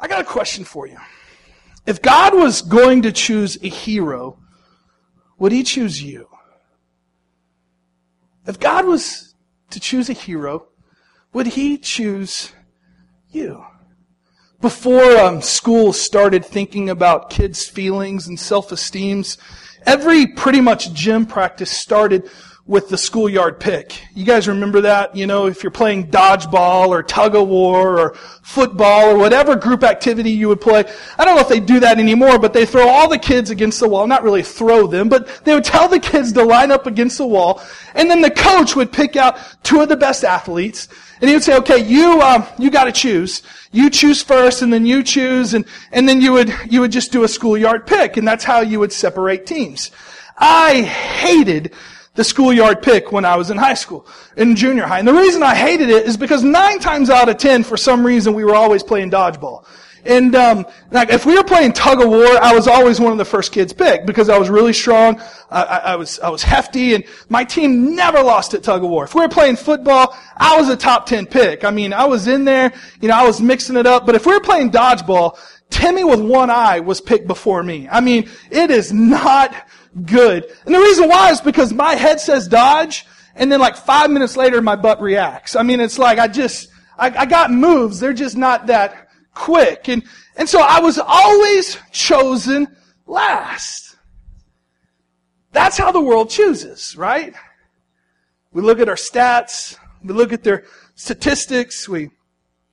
I got a question for you. If God was going to choose a hero, would he choose you? If God was to choose a hero, would he choose you? Before um, school started thinking about kids' feelings and self-esteems, every pretty much gym practice started with the schoolyard pick. You guys remember that? You know, if you're playing dodgeball or tug of war or football or whatever group activity you would play. I don't know if they do that anymore, but they throw all the kids against the wall. Not really throw them, but they would tell the kids to line up against the wall. And then the coach would pick out two of the best athletes. And he would say, okay, you, um, you gotta choose. You choose first and then you choose and, and then you would, you would just do a schoolyard pick. And that's how you would separate teams. I hated the schoolyard pick when I was in high school, in junior high. And the reason I hated it is because nine times out of ten, for some reason, we were always playing dodgeball. And um, like if we were playing tug of war, I was always one of the first kids picked because I was really strong. I, I, I, was I was hefty, and my team never lost at tug of war. If we were playing football, I was a top ten pick. I mean, I was in there. You know, I was mixing it up. But if we were playing dodgeball, Timmy with one eye was picked before me. I mean, it is not good. And the reason why is because my head says dodge, and then like five minutes later, my butt reacts. I mean, it's like I just, I, I got moves. They're just not that quick. And, and so I was always chosen last. That's how the world chooses, right? We look at our stats. We look at their statistics. We,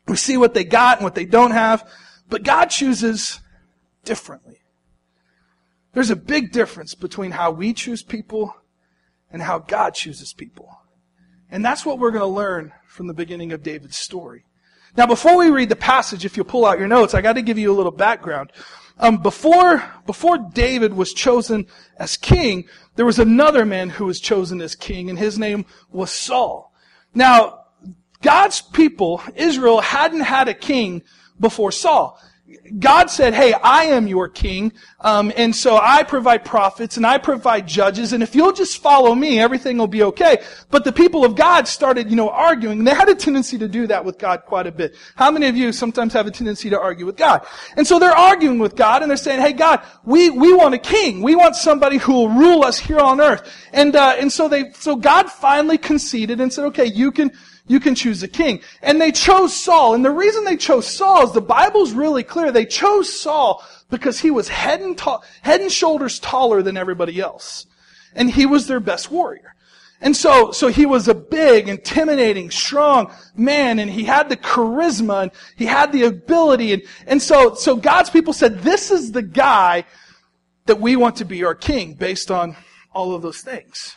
we see what they got and what they don't have. But God chooses differently. There's a big difference between how we choose people and how God chooses people. And that's what we're going to learn from the beginning of David's story. Now, before we read the passage, if you pull out your notes, I got to give you a little background. Um, before before David was chosen as king, there was another man who was chosen as king, and his name was Saul. Now, God's people, Israel, hadn't had a king before Saul. God said, hey, I am your king, um, and so I provide prophets and I provide judges, and if you'll just follow me, everything will be okay. But the people of God started, you know, arguing. They had a tendency to do that with God quite a bit. How many of you sometimes have a tendency to argue with God? And so they're arguing with God, and they're saying, hey, God, we, we want a king. We want somebody who will rule us here on earth. And, uh, and so they, so God finally conceded and said, okay, you can, you can choose a king. And they chose Saul. And the reason they chose Saul is the Bible's really clear. They chose Saul because he was head and, ta- head and shoulders taller than everybody else. And he was their best warrior. And so, so he was a big, intimidating, strong man, and he had the charisma, and he had the ability, and, and so, so God's people said, this is the guy that we want to be our king, based on all of those things.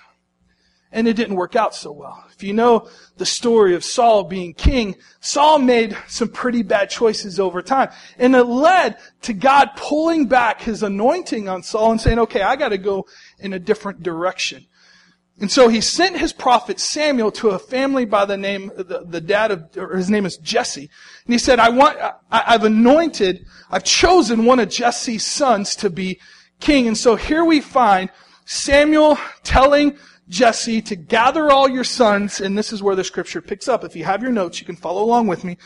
And it didn't work out so well. If you know the story of Saul being king, Saul made some pretty bad choices over time. And it led to God pulling back his anointing on Saul and saying, okay, I gotta go in a different direction. And so he sent his prophet Samuel to a family by the name, the, the dad of, or his name is Jesse. And he said, I want, I, I've anointed, I've chosen one of Jesse's sons to be king. And so here we find Samuel telling Jesse to gather all your sons, and this is where the scripture picks up. If you have your notes, you can follow along with me.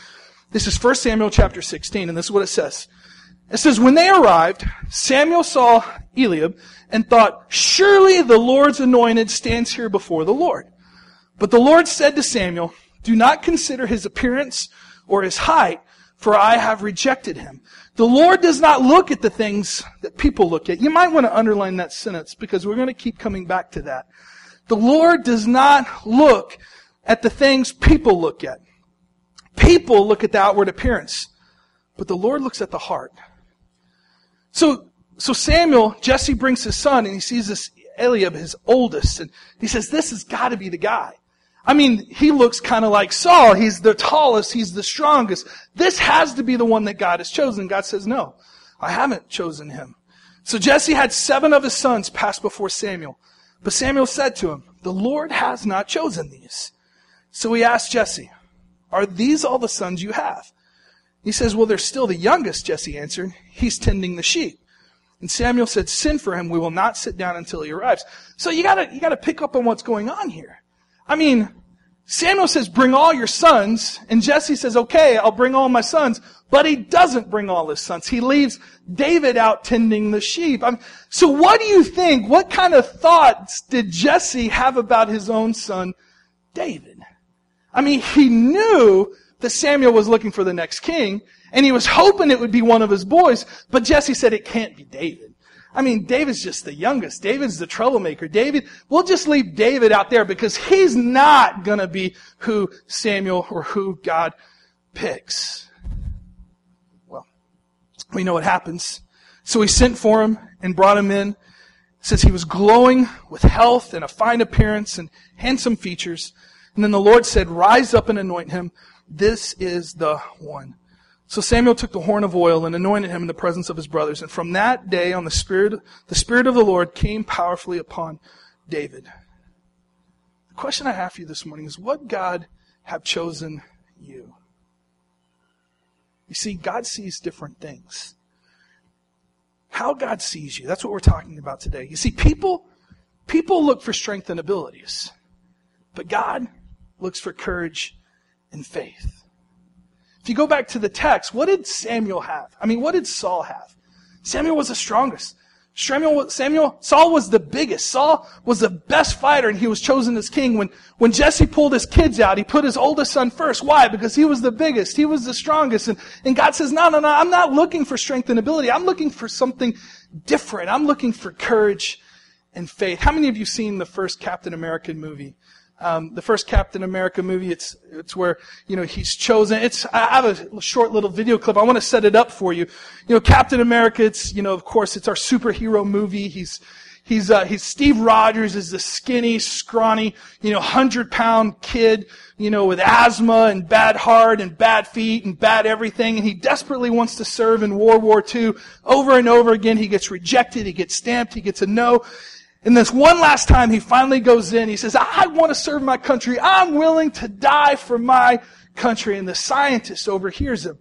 This is 1 Samuel chapter 16, and this is what it says. It says, When they arrived, Samuel saw Eliab and thought, Surely the Lord's anointed stands here before the Lord. But the Lord said to Samuel, Do not consider his appearance or his height, for I have rejected him. The Lord does not look at the things that people look at. You might want to underline that sentence because we're going to keep coming back to that. The Lord does not look at the things people look at. People look at the outward appearance, but the Lord looks at the heart. So, so Samuel, Jesse brings his son and he sees this Eliab, his oldest, and he says, this has got to be the guy. I mean, he looks kind of like Saul. He's the tallest. He's the strongest. This has to be the one that God has chosen. God says, no, I haven't chosen him. So Jesse had seven of his sons pass before Samuel. But Samuel said to him, The Lord has not chosen these. So he asked Jesse, Are these all the sons you have? He says, Well, they're still the youngest, Jesse answered. He's tending the sheep. And Samuel said, Send for him. We will not sit down until he arrives. So you gotta, you gotta pick up on what's going on here. I mean, Samuel says, bring all your sons. And Jesse says, okay, I'll bring all my sons. But he doesn't bring all his sons. He leaves David out tending the sheep. I'm, so what do you think? What kind of thoughts did Jesse have about his own son, David? I mean, he knew that Samuel was looking for the next king, and he was hoping it would be one of his boys, but Jesse said it can't be David. I mean, David's just the youngest. David's the troublemaker. David, we'll just leave David out there because he's not gonna be who Samuel or who God picks. Well, we know what happens. So he sent for him and brought him in. It says he was glowing with health and a fine appearance and handsome features. And then the Lord said, rise up and anoint him. This is the one. So Samuel took the horn of oil and anointed him in the presence of his brothers. And from that day on, the Spirit, the Spirit of the Lord came powerfully upon David. The question I have for you this morning is, what God have chosen you? You see, God sees different things. How God sees you, that's what we're talking about today. You see, people, people look for strength and abilities. But God looks for courage and faith. If you go back to the text, what did Samuel have? I mean, what did Saul have? Samuel was the strongest. Samuel, Samuel, Saul was the biggest. Saul was the best fighter and he was chosen as king. When, when Jesse pulled his kids out, he put his oldest son first. Why? Because he was the biggest. He was the strongest. And, and God says, no, no, no, I'm not looking for strength and ability. I'm looking for something different. I'm looking for courage and faith. How many of you seen the first Captain American movie? Um, the first Captain America movie, it's, it's where, you know, he's chosen. It's, I have a short little video clip. I want to set it up for you. You know, Captain America, it's, you know, of course, it's our superhero movie. He's, he's, uh, he's Steve Rogers is the skinny, scrawny, you know, hundred pound kid, you know, with asthma and bad heart and bad feet and bad everything. And he desperately wants to serve in World War II. Over and over again, he gets rejected. He gets stamped. He gets a no. And this one last time he finally goes in, he says, I want to serve my country. I'm willing to die for my country. And the scientist overhears him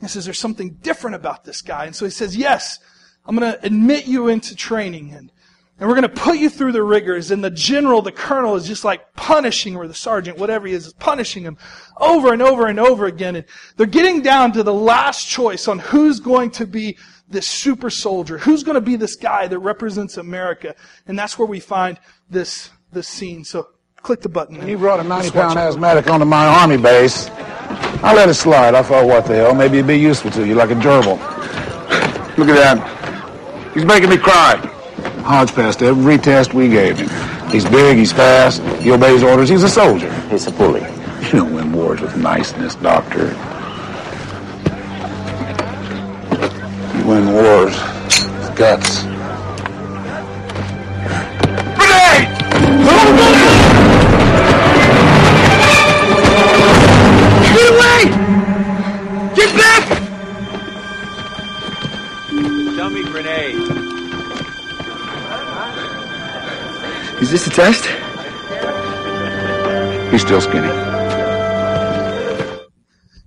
and says, there's something different about this guy. And so he says, yes, I'm going to admit you into training and, and we're going to put you through the rigors. And the general, the colonel is just like punishing, or the sergeant, whatever he is, is punishing him over and over and over again. And they're getting down to the last choice on who's going to be this super soldier? Who's going to be this guy that represents America? And that's where we find this, this scene. So click the button. He brought a 90 pound asthmatic onto my army base, I let it slide. I thought, what the hell? Maybe it'd be useful to you, like a gerbil. Look at that. He's making me cry. Hodge passed every test we gave him. He's big, he's fast, he obeys orders, he's a soldier. He's a bully. You don't win wars with niceness, Doctor. Win wars with guts. Grenade! Get away! Get back! Dummy grenade. Is this a test? He's still skinny.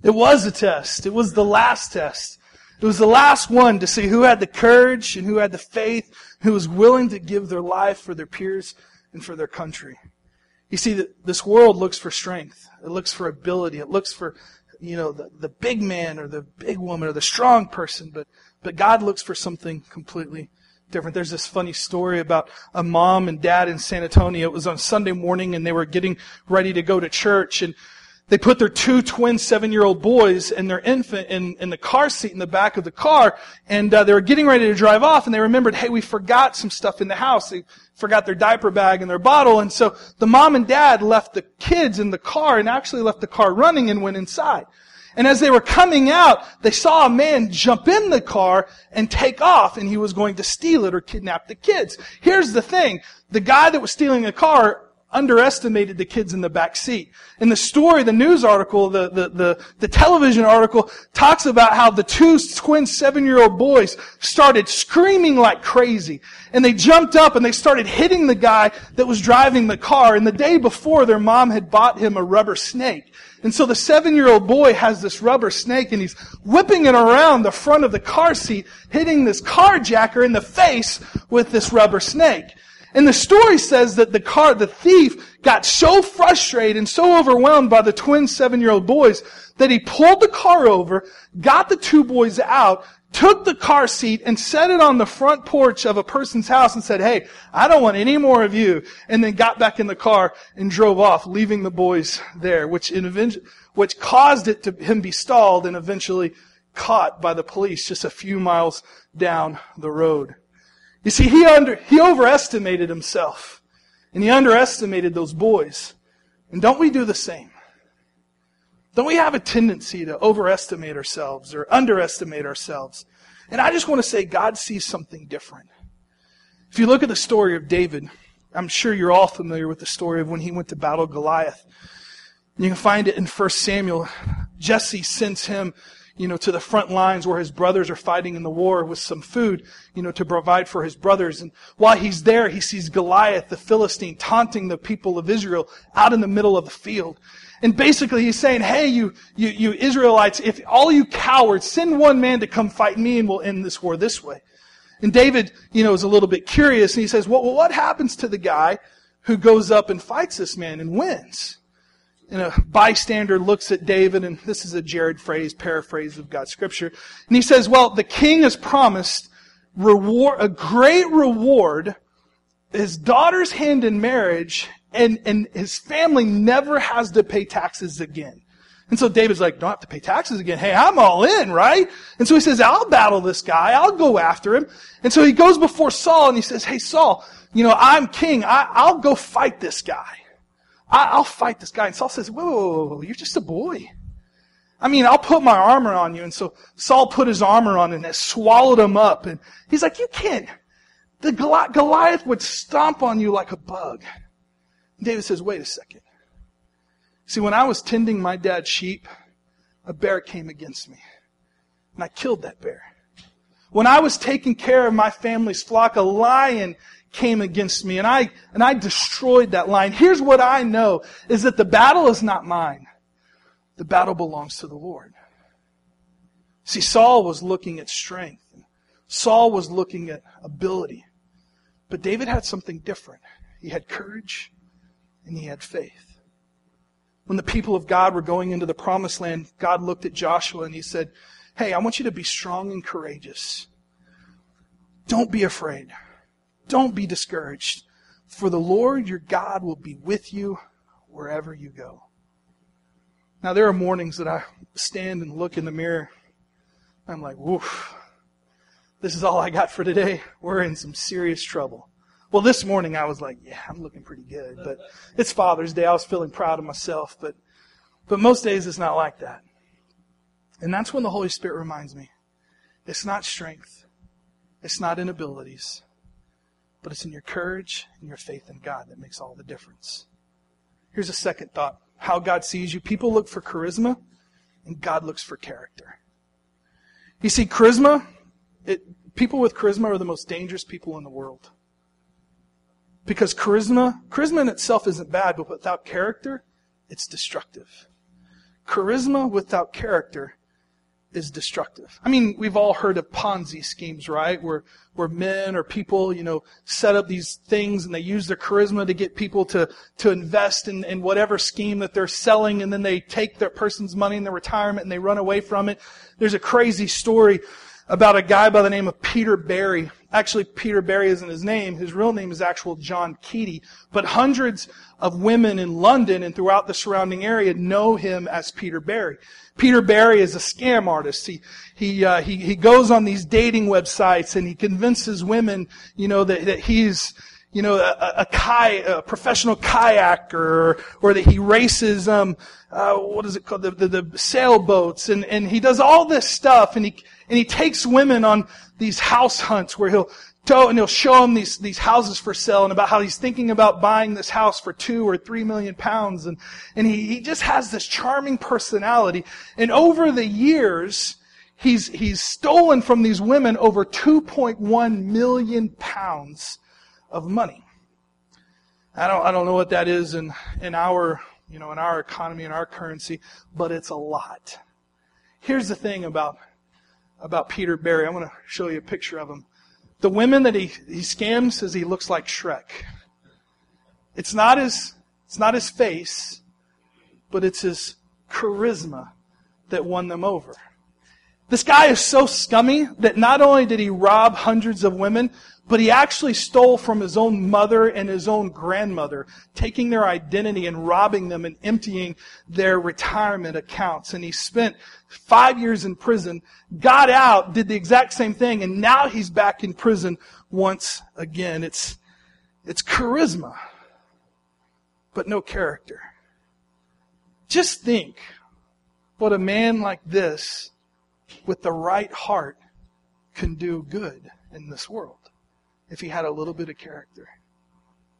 It was a test. It was the last test. It was the last one to see who had the courage and who had the faith, who was willing to give their life for their peers and for their country. You see, this world looks for strength. It looks for ability. It looks for, you know, the, the big man or the big woman or the strong person. But, but God looks for something completely different. There's this funny story about a mom and dad in San Antonio. It was on Sunday morning and they were getting ready to go to church and they put their two twin seven-year-old boys and their infant in, in the car seat in the back of the car, and uh, they were getting ready to drive off, and they remembered, hey, we forgot some stuff in the house. They forgot their diaper bag and their bottle, and so the mom and dad left the kids in the car and actually left the car running and went inside. And as they were coming out, they saw a man jump in the car and take off, and he was going to steal it or kidnap the kids. Here's the thing. The guy that was stealing the car underestimated the kids in the back seat. In the story, the news article, the, the, the, the television article talks about how the two twin seven-year-old boys started screaming like crazy. And they jumped up and they started hitting the guy that was driving the car. And the day before, their mom had bought him a rubber snake. And so the seven-year-old boy has this rubber snake and he's whipping it around the front of the car seat, hitting this carjacker in the face with this rubber snake. And the story says that the car, the thief got so frustrated and so overwhelmed by the twin seven year old boys that he pulled the car over, got the two boys out, took the car seat and set it on the front porch of a person's house and said, Hey, I don't want any more of you. And then got back in the car and drove off, leaving the boys there, which in, which caused it to him be stalled and eventually caught by the police just a few miles down the road. You see, he under, he overestimated himself. And he underestimated those boys. And don't we do the same? Don't we have a tendency to overestimate ourselves or underestimate ourselves? And I just want to say God sees something different. If you look at the story of David, I'm sure you're all familiar with the story of when he went to battle Goliath. You can find it in 1 Samuel. Jesse sends him you know, to the front lines where his brothers are fighting in the war with some food, you know, to provide for his brothers. And while he's there, he sees Goliath, the Philistine, taunting the people of Israel out in the middle of the field. And basically he's saying, hey, you, you, you Israelites, if all you cowards, send one man to come fight me and we'll end this war this way. And David, you know, is a little bit curious and he says, well, well what happens to the guy who goes up and fights this man and wins? And a bystander looks at David, and this is a Jared phrase, paraphrase of God's scripture, and he says, well, the king has promised reward, a great reward, his daughter's hand in marriage, and, and his family never has to pay taxes again. And so David's like, don't have to pay taxes again. Hey, I'm all in, right? And so he says, I'll battle this guy. I'll go after him. And so he goes before Saul and he says, hey, Saul, you know, I'm king. I, I'll go fight this guy. I, will fight this guy. And Saul says, whoa, whoa, whoa, you're just a boy. I mean, I'll put my armor on you. And so Saul put his armor on and it swallowed him up. And he's like, you can't. The Goliath would stomp on you like a bug. And David says, wait a second. See, when I was tending my dad's sheep, a bear came against me. And I killed that bear. When I was taking care of my family's flock, a lion came against me and I, and I destroyed that line. Here's what I know is that the battle is not mine. The battle belongs to the Lord. See, Saul was looking at strength. Saul was looking at ability. But David had something different. He had courage and he had faith. When the people of God were going into the promised land, God looked at Joshua and he said, Hey, I want you to be strong and courageous. Don't be afraid. Don't be discouraged, for the Lord your God will be with you wherever you go. Now, there are mornings that I stand and look in the mirror. I'm like, woof, this is all I got for today. We're in some serious trouble. Well, this morning I was like, yeah, I'm looking pretty good. But it's Father's Day. I was feeling proud of myself. But, but most days it's not like that. And that's when the Holy Spirit reminds me it's not strength, it's not inabilities, but it's in your courage and your faith in God that makes all the difference. Here's a second thought how God sees you. People look for charisma, and God looks for character. You see, charisma, it, people with charisma are the most dangerous people in the world. Because charisma, charisma in itself isn't bad, but without character, it's destructive. Charisma without character is destructive. I mean, we've all heard of Ponzi schemes, right? Where, where men or people, you know, set up these things and they use their charisma to get people to, to invest in, in whatever scheme that they're selling and then they take their person's money in their retirement and they run away from it. There's a crazy story about a guy by the name of Peter Barry. Actually, Peter Barry isn't his name. His real name is actual John Keady. But hundreds of women in London and throughout the surrounding area know him as Peter Barry. Peter Barry is a scam artist. He, he, uh, he, he goes on these dating websites and he convinces women, you know, that, that he's, you know, a, a, a professional kayaker, or, or that he races, um, uh, what is it called, the, the, the, sailboats, and, and he does all this stuff, and he, and he takes women on these house hunts where he'll tow and he'll show them these, these houses for sale and about how he's thinking about buying this house for two or three million pounds, and, and he, he just has this charming personality, and over the years, he's, he's stolen from these women over 2.1 million pounds of money. I don't, I don't know what that is in, in our, you know, in our economy, in our currency, but it's a lot. Here's the thing about, about Peter Barry. I'm going to show you a picture of him. The women that he, he scams says he looks like Shrek. It's not his, it's not his face, but it's his charisma that won them over. This guy is so scummy that not only did he rob hundreds of women, but he actually stole from his own mother and his own grandmother, taking their identity and robbing them and emptying their retirement accounts. And he spent five years in prison, got out, did the exact same thing, and now he's back in prison once again. It's, it's charisma, but no character. Just think what a man like this, with the right heart, can do good in this world if he had a little bit of character.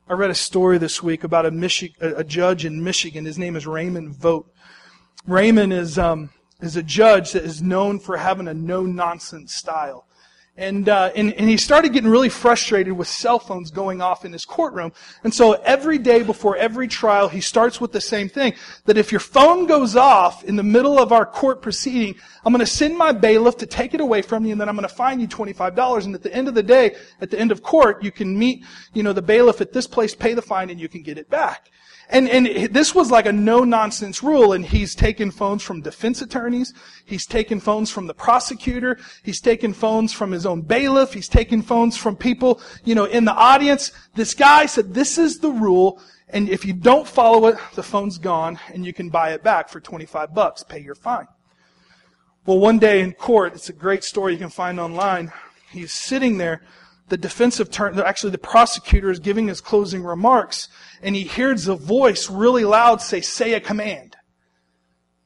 I read a story this week about a, Michi- a judge in Michigan. His name is Raymond Voet. Raymond is, um, is a judge that is known for having a no nonsense style. And, uh, and, and he started getting really frustrated with cell phones going off in his courtroom. And so every day before every trial, he starts with the same thing. That if your phone goes off in the middle of our court proceeding, I'm going to send my bailiff to take it away from you and then I'm going to fine you $25. And at the end of the day, at the end of court, you can meet, you know, the bailiff at this place, pay the fine, and you can get it back. And, and this was like a no-nonsense rule, and he's taken phones from defense attorneys, he's taken phones from the prosecutor, he's taken phones from his own bailiff, he's taken phones from people, you know, in the audience. This guy said, this is the rule, and if you don't follow it, the phone's gone, and you can buy it back for 25 bucks, pay your fine. Well, one day in court, it's a great story you can find online, he's sitting there, the defense attorney, actually the prosecutor is giving his closing remarks, and he hears a voice really loud say, say a command.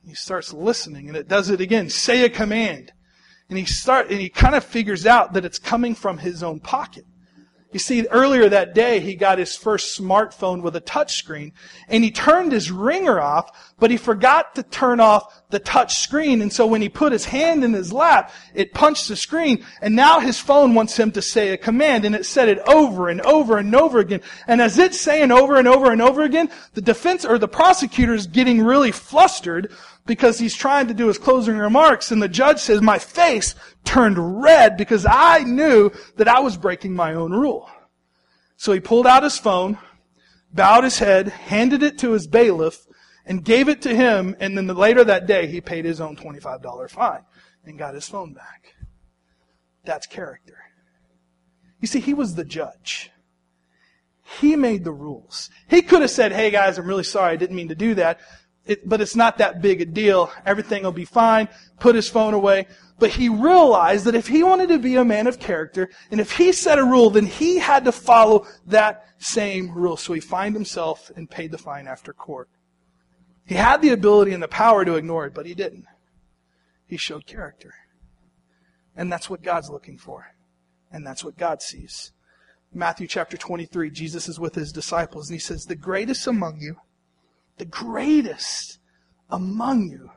He starts listening and it does it again, say a command. And he start, and he kind of figures out that it's coming from his own pocket. You see, earlier that day, he got his first smartphone with a touchscreen, and he turned his ringer off, but he forgot to turn off the touch screen, and so when he put his hand in his lap, it punched the screen, and now his phone wants him to say a command, and it said it over and over and over again. And as it's saying over and over and over again, the defense, or the prosecutor is getting really flustered because he's trying to do his closing remarks and the judge says, my face turned red because I knew that I was breaking my own rule. So he pulled out his phone, bowed his head, handed it to his bailiff, and gave it to him, and then later that day he paid his own $25 fine and got his phone back. That's character. You see, he was the judge. He made the rules. He could have said, hey guys, I'm really sorry, I didn't mean to do that it, but it's not that big a deal. Everything will be fine. Put his phone away. But he realized that if he wanted to be a man of character, and if he set a rule, then he had to follow that same rule. So he fined himself and paid the fine after court. He had the ability and the power to ignore it, but he didn't. He showed character. And that's what God's looking for. And that's what God sees. Matthew chapter 23, Jesus is with his disciples, and he says, The greatest among you the greatest among you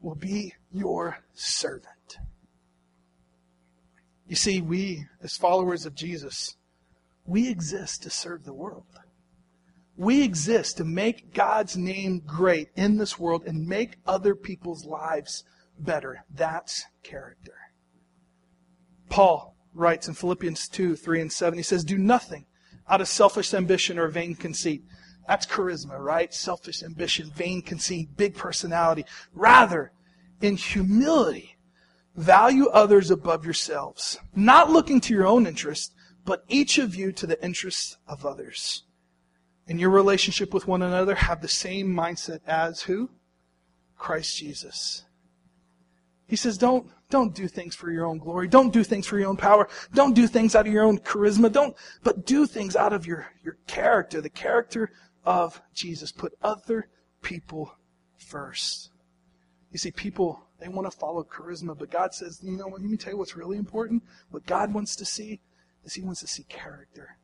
will be your servant. You see, we, as followers of Jesus, we exist to serve the world. We exist to make God's name great in this world and make other people's lives better. That's character. Paul writes in Philippians 2, 3, and 7, he says, Do nothing out of selfish ambition or vain conceit that's charisma, right? Selfish ambition, vain conceit, big personality. Rather, in humility, value others above yourselves, not looking to your own interest, but each of you to the interests of others. In your relationship with one another, have the same mindset as who? Christ Jesus. He says, don't, don't do things for your own glory. Don't do things for your own power. Don't do things out of your own charisma. Don't, but do things out of your, your character, the character of Jesus. Put other people first. You see, people, they want to follow charisma, but God says, you know what, let me tell you what's really important. What God wants to see is He wants to see character.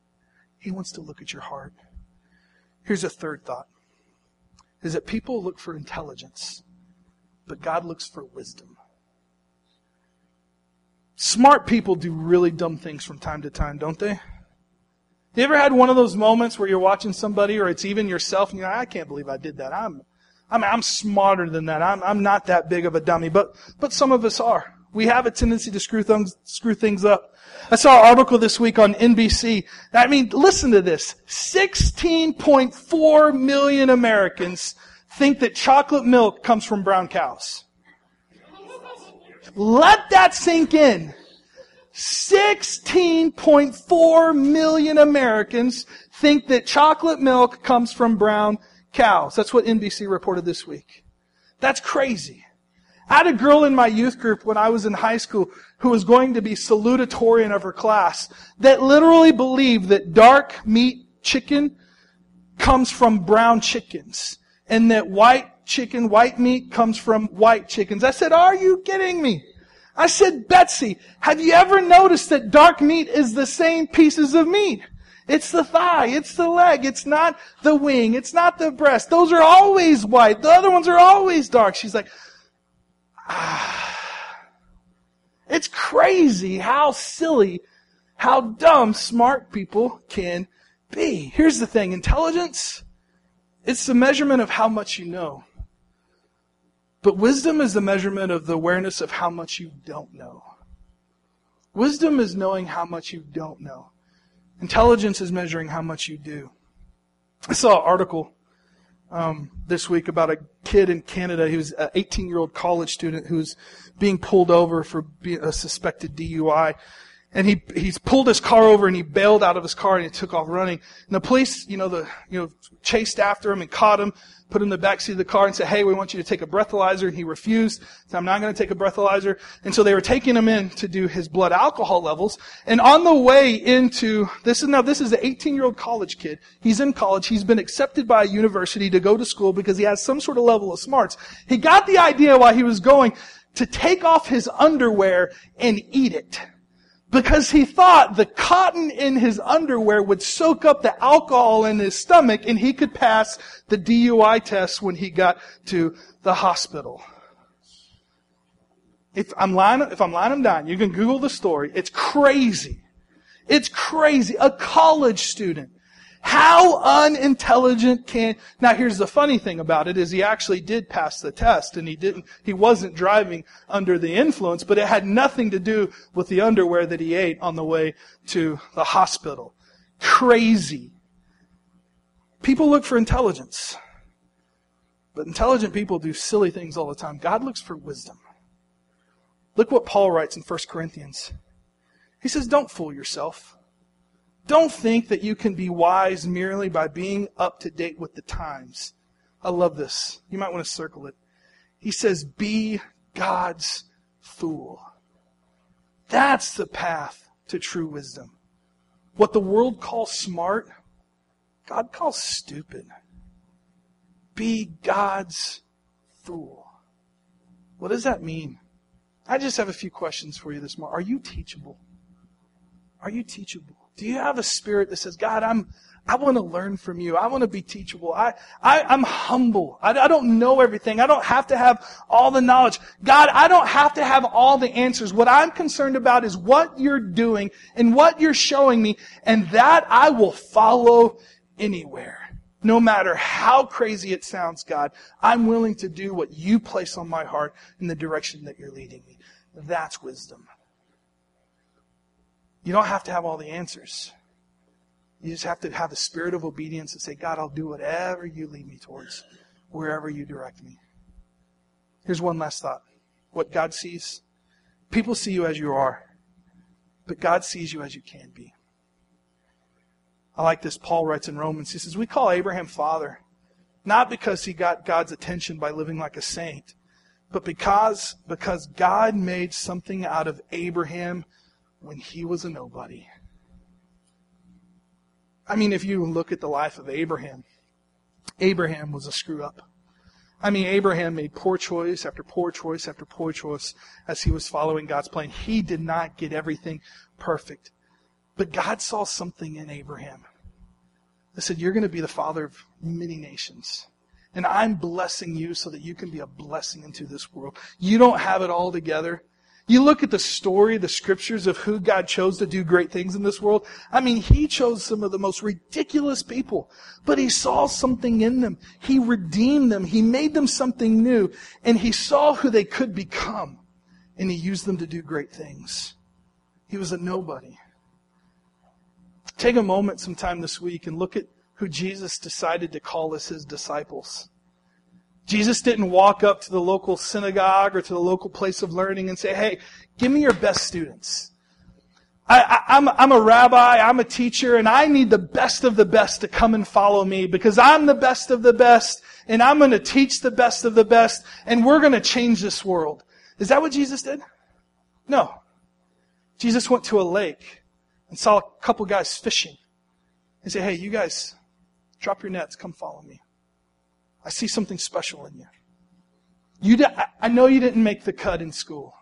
He wants to look at your heart. Here's a third thought is that people look for intelligence, but God looks for wisdom. Smart people do really dumb things from time to time, don't they? You ever had one of those moments where you're watching somebody or it's even yourself and you're like, I can't believe I did that. I'm, I'm, I'm smarter than that. I'm, I'm not that big of a dummy. But, but some of us are. We have a tendency to screw things, screw things up. I saw an article this week on NBC. I mean, listen to this. 16.4 million Americans think that chocolate milk comes from brown cows. Let that sink in. 16.4 million Americans think that chocolate milk comes from brown cows. That's what NBC reported this week. That's crazy. I had a girl in my youth group when I was in high school who was going to be salutatorian of her class that literally believed that dark meat chicken comes from brown chickens and that white chicken, white meat comes from white chickens. I said, are you kidding me? I said, Betsy, have you ever noticed that dark meat is the same pieces of meat? It's the thigh, it's the leg, it's not the wing, it's not the breast. Those are always white. The other ones are always dark. She's like, ah. It's crazy how silly, how dumb smart people can be. Here's the thing. Intelligence, it's the measurement of how much you know. But wisdom is the measurement of the awareness of how much you don't know. Wisdom is knowing how much you don't know. Intelligence is measuring how much you do. I saw an article um, this week about a kid in Canada. He was an 18 year old college student who was being pulled over for a suspected DUI. And he, he's pulled his car over and he bailed out of his car and he took off running. And the police, you know, the, you know, chased after him and caught him, put him in the back seat of the car and said, hey, we want you to take a breathalyzer. And he refused. Said, I'm not going to take a breathalyzer. And so they were taking him in to do his blood alcohol levels. And on the way into, this is now, this is an 18 year old college kid. He's in college. He's been accepted by a university to go to school because he has some sort of level of smarts. He got the idea while he was going to take off his underwear and eat it because he thought the cotton in his underwear would soak up the alcohol in his stomach and he could pass the DUI test when he got to the hospital. If I'm lying, if I'm lying, I'm dying. You can Google the story. It's crazy. It's crazy. A college student how unintelligent can, now here's the funny thing about it is he actually did pass the test and he didn't, he wasn't driving under the influence, but it had nothing to do with the underwear that he ate on the way to the hospital. Crazy. People look for intelligence. But intelligent people do silly things all the time. God looks for wisdom. Look what Paul writes in 1 Corinthians. He says, don't fool yourself. Don't think that you can be wise merely by being up to date with the times. I love this. You might want to circle it. He says, Be God's fool. That's the path to true wisdom. What the world calls smart, God calls stupid. Be God's fool. What does that mean? I just have a few questions for you this morning. Are you teachable? Are you teachable? Do you have a spirit that says, God, I'm, I want to learn from you. I want to be teachable. I, I, I'm humble. I, I don't know everything. I don't have to have all the knowledge. God, I don't have to have all the answers. What I'm concerned about is what you're doing and what you're showing me, and that I will follow anywhere. No matter how crazy it sounds, God, I'm willing to do what you place on my heart in the direction that you're leading me. That's wisdom. You don't have to have all the answers. You just have to have the spirit of obedience and say, God, I'll do whatever you lead me towards, wherever you direct me. Here's one last thought. What God sees. People see you as you are, but God sees you as you can be. I like this. Paul writes in Romans. He says, We call Abraham father, not because he got God's attention by living like a saint, but because, because God made something out of Abraham when he was a nobody. I mean, if you look at the life of Abraham, Abraham was a screw up. I mean, Abraham made poor choice after poor choice after poor choice as he was following God's plan. He did not get everything perfect. But God saw something in Abraham. They said, You're going to be the father of many nations. And I'm blessing you so that you can be a blessing into this world. You don't have it all together. You look at the story, the scriptures of who God chose to do great things in this world. I mean, He chose some of the most ridiculous people, but He saw something in them. He redeemed them. He made them something new, and He saw who they could become. and he used them to do great things. He was a nobody. Take a moment sometime this week and look at who Jesus decided to call as his disciples. Jesus didn't walk up to the local synagogue or to the local place of learning and say, hey, give me your best students. I, am I'm, I'm a rabbi, I'm a teacher, and I need the best of the best to come and follow me because I'm the best of the best, and I'm going to teach the best of the best, and we're going to change this world. Is that what Jesus did? No. Jesus went to a lake and saw a couple guys fishing and said, hey, you guys, drop your nets, come follow me. I see something special in you. You, I know you didn't make the cut in school.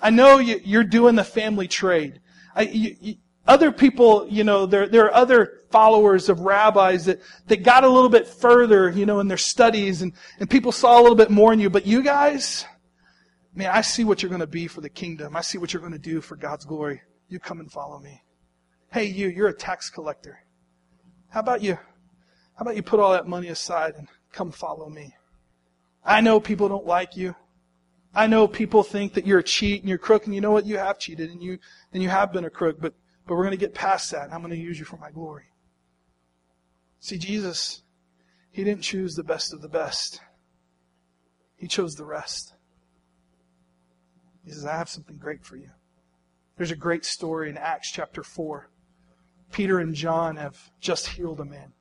I know you, are doing the family trade. I, you, you, other people, you know, there, there are other followers of rabbis that, that got a little bit further, you know, in their studies and, and people saw a little bit more in you. But you guys, man, I see what you're going to be for the kingdom. I see what you're going to do for God's glory. You come and follow me. Hey, you, you're a tax collector. How about you? How about you put all that money aside and Come follow me. I know people don't like you. I know people think that you're a cheat and you're a crook, and you know what? You have cheated and you and you have been a crook, but but we're going to get past that. and I'm going to use you for my glory. See, Jesus, he didn't choose the best of the best. He chose the rest. He says, I have something great for you. There's a great story in Acts chapter 4. Peter and John have just healed a man.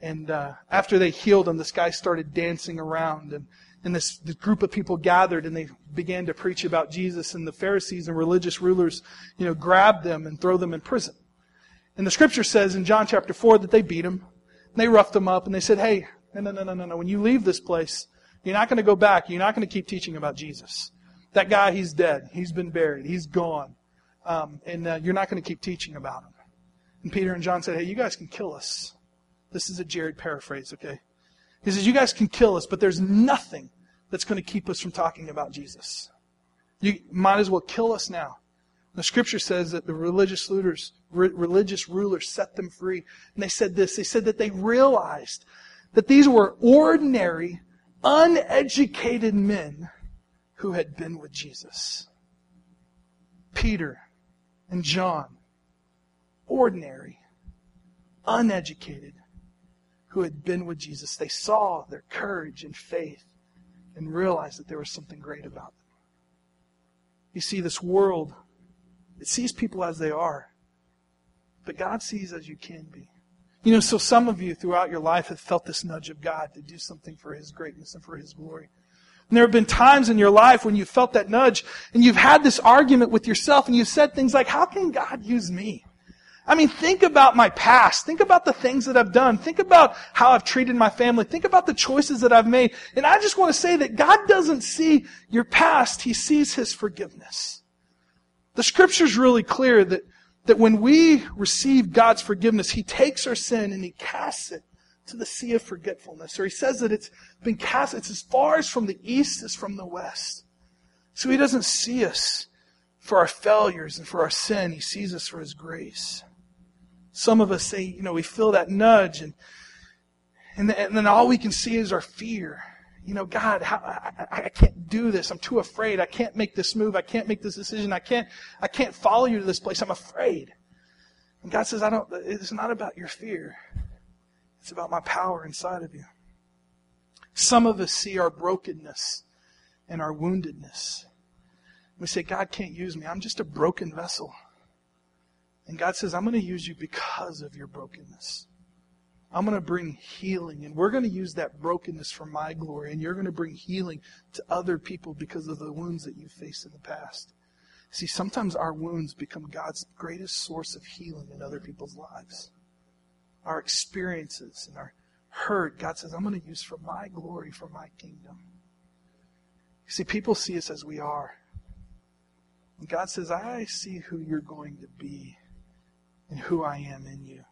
And uh, after they healed him, this guy started dancing around, and, and this, this group of people gathered, and they began to preach about Jesus. And the Pharisees and religious rulers, you know, grabbed them and throw them in prison. And the scripture says in John chapter four that they beat him, and they roughed him up, and they said, "Hey, no, no, no, no, no. When you leave this place, you're not going to go back. You're not going to keep teaching about Jesus. That guy, he's dead. He's been buried. He's gone, um, and uh, you're not going to keep teaching about him." And Peter and John said, "Hey, you guys can kill us." This is a Jared paraphrase, okay? He says, You guys can kill us, but there's nothing that's going to keep us from talking about Jesus. You might as well kill us now. The scripture says that the religious rulers, religious rulers set them free. And they said this they said that they realized that these were ordinary, uneducated men who had been with Jesus. Peter and John, ordinary, uneducated, who had been with Jesus, they saw their courage and faith and realized that there was something great about them. You see, this world, it sees people as they are, but God sees as you can be. You know, so some of you throughout your life have felt this nudge of God to do something for His greatness and for His glory. And there have been times in your life when you felt that nudge and you've had this argument with yourself and you've said things like, How can God use me? I mean, think about my past. Think about the things that I've done. Think about how I've treated my family. Think about the choices that I've made. And I just want to say that God doesn't see your past. He sees His forgiveness. The scripture's really clear that, that when we receive God's forgiveness, He takes our sin and He casts it to the sea of forgetfulness. Or He says that it's been cast, it's as far as from the east as from the west. So He doesn't see us for our failures and for our sin. He sees us for His grace. Some of us say, you know, we feel that nudge and, and, and then all we can see is our fear. You know, God, how, I, I can't do this. I'm too afraid. I can't make this move. I can't make this decision. I can't, I can't follow you to this place. I'm afraid. And God says, I don't, it's not about your fear. It's about my power inside of you. Some of us see our brokenness and our woundedness. We say, God can't use me. I'm just a broken vessel. And God says, I'm going to use you because of your brokenness. I'm going to bring healing, and we're going to use that brokenness for my glory, and you're going to bring healing to other people because of the wounds that you faced in the past. See, sometimes our wounds become God's greatest source of healing in other people's lives. Our experiences and our hurt, God says, I'm going to use for my glory, for my kingdom. You see, people see us as we are. And God says, I see who you're going to be and who I am in you.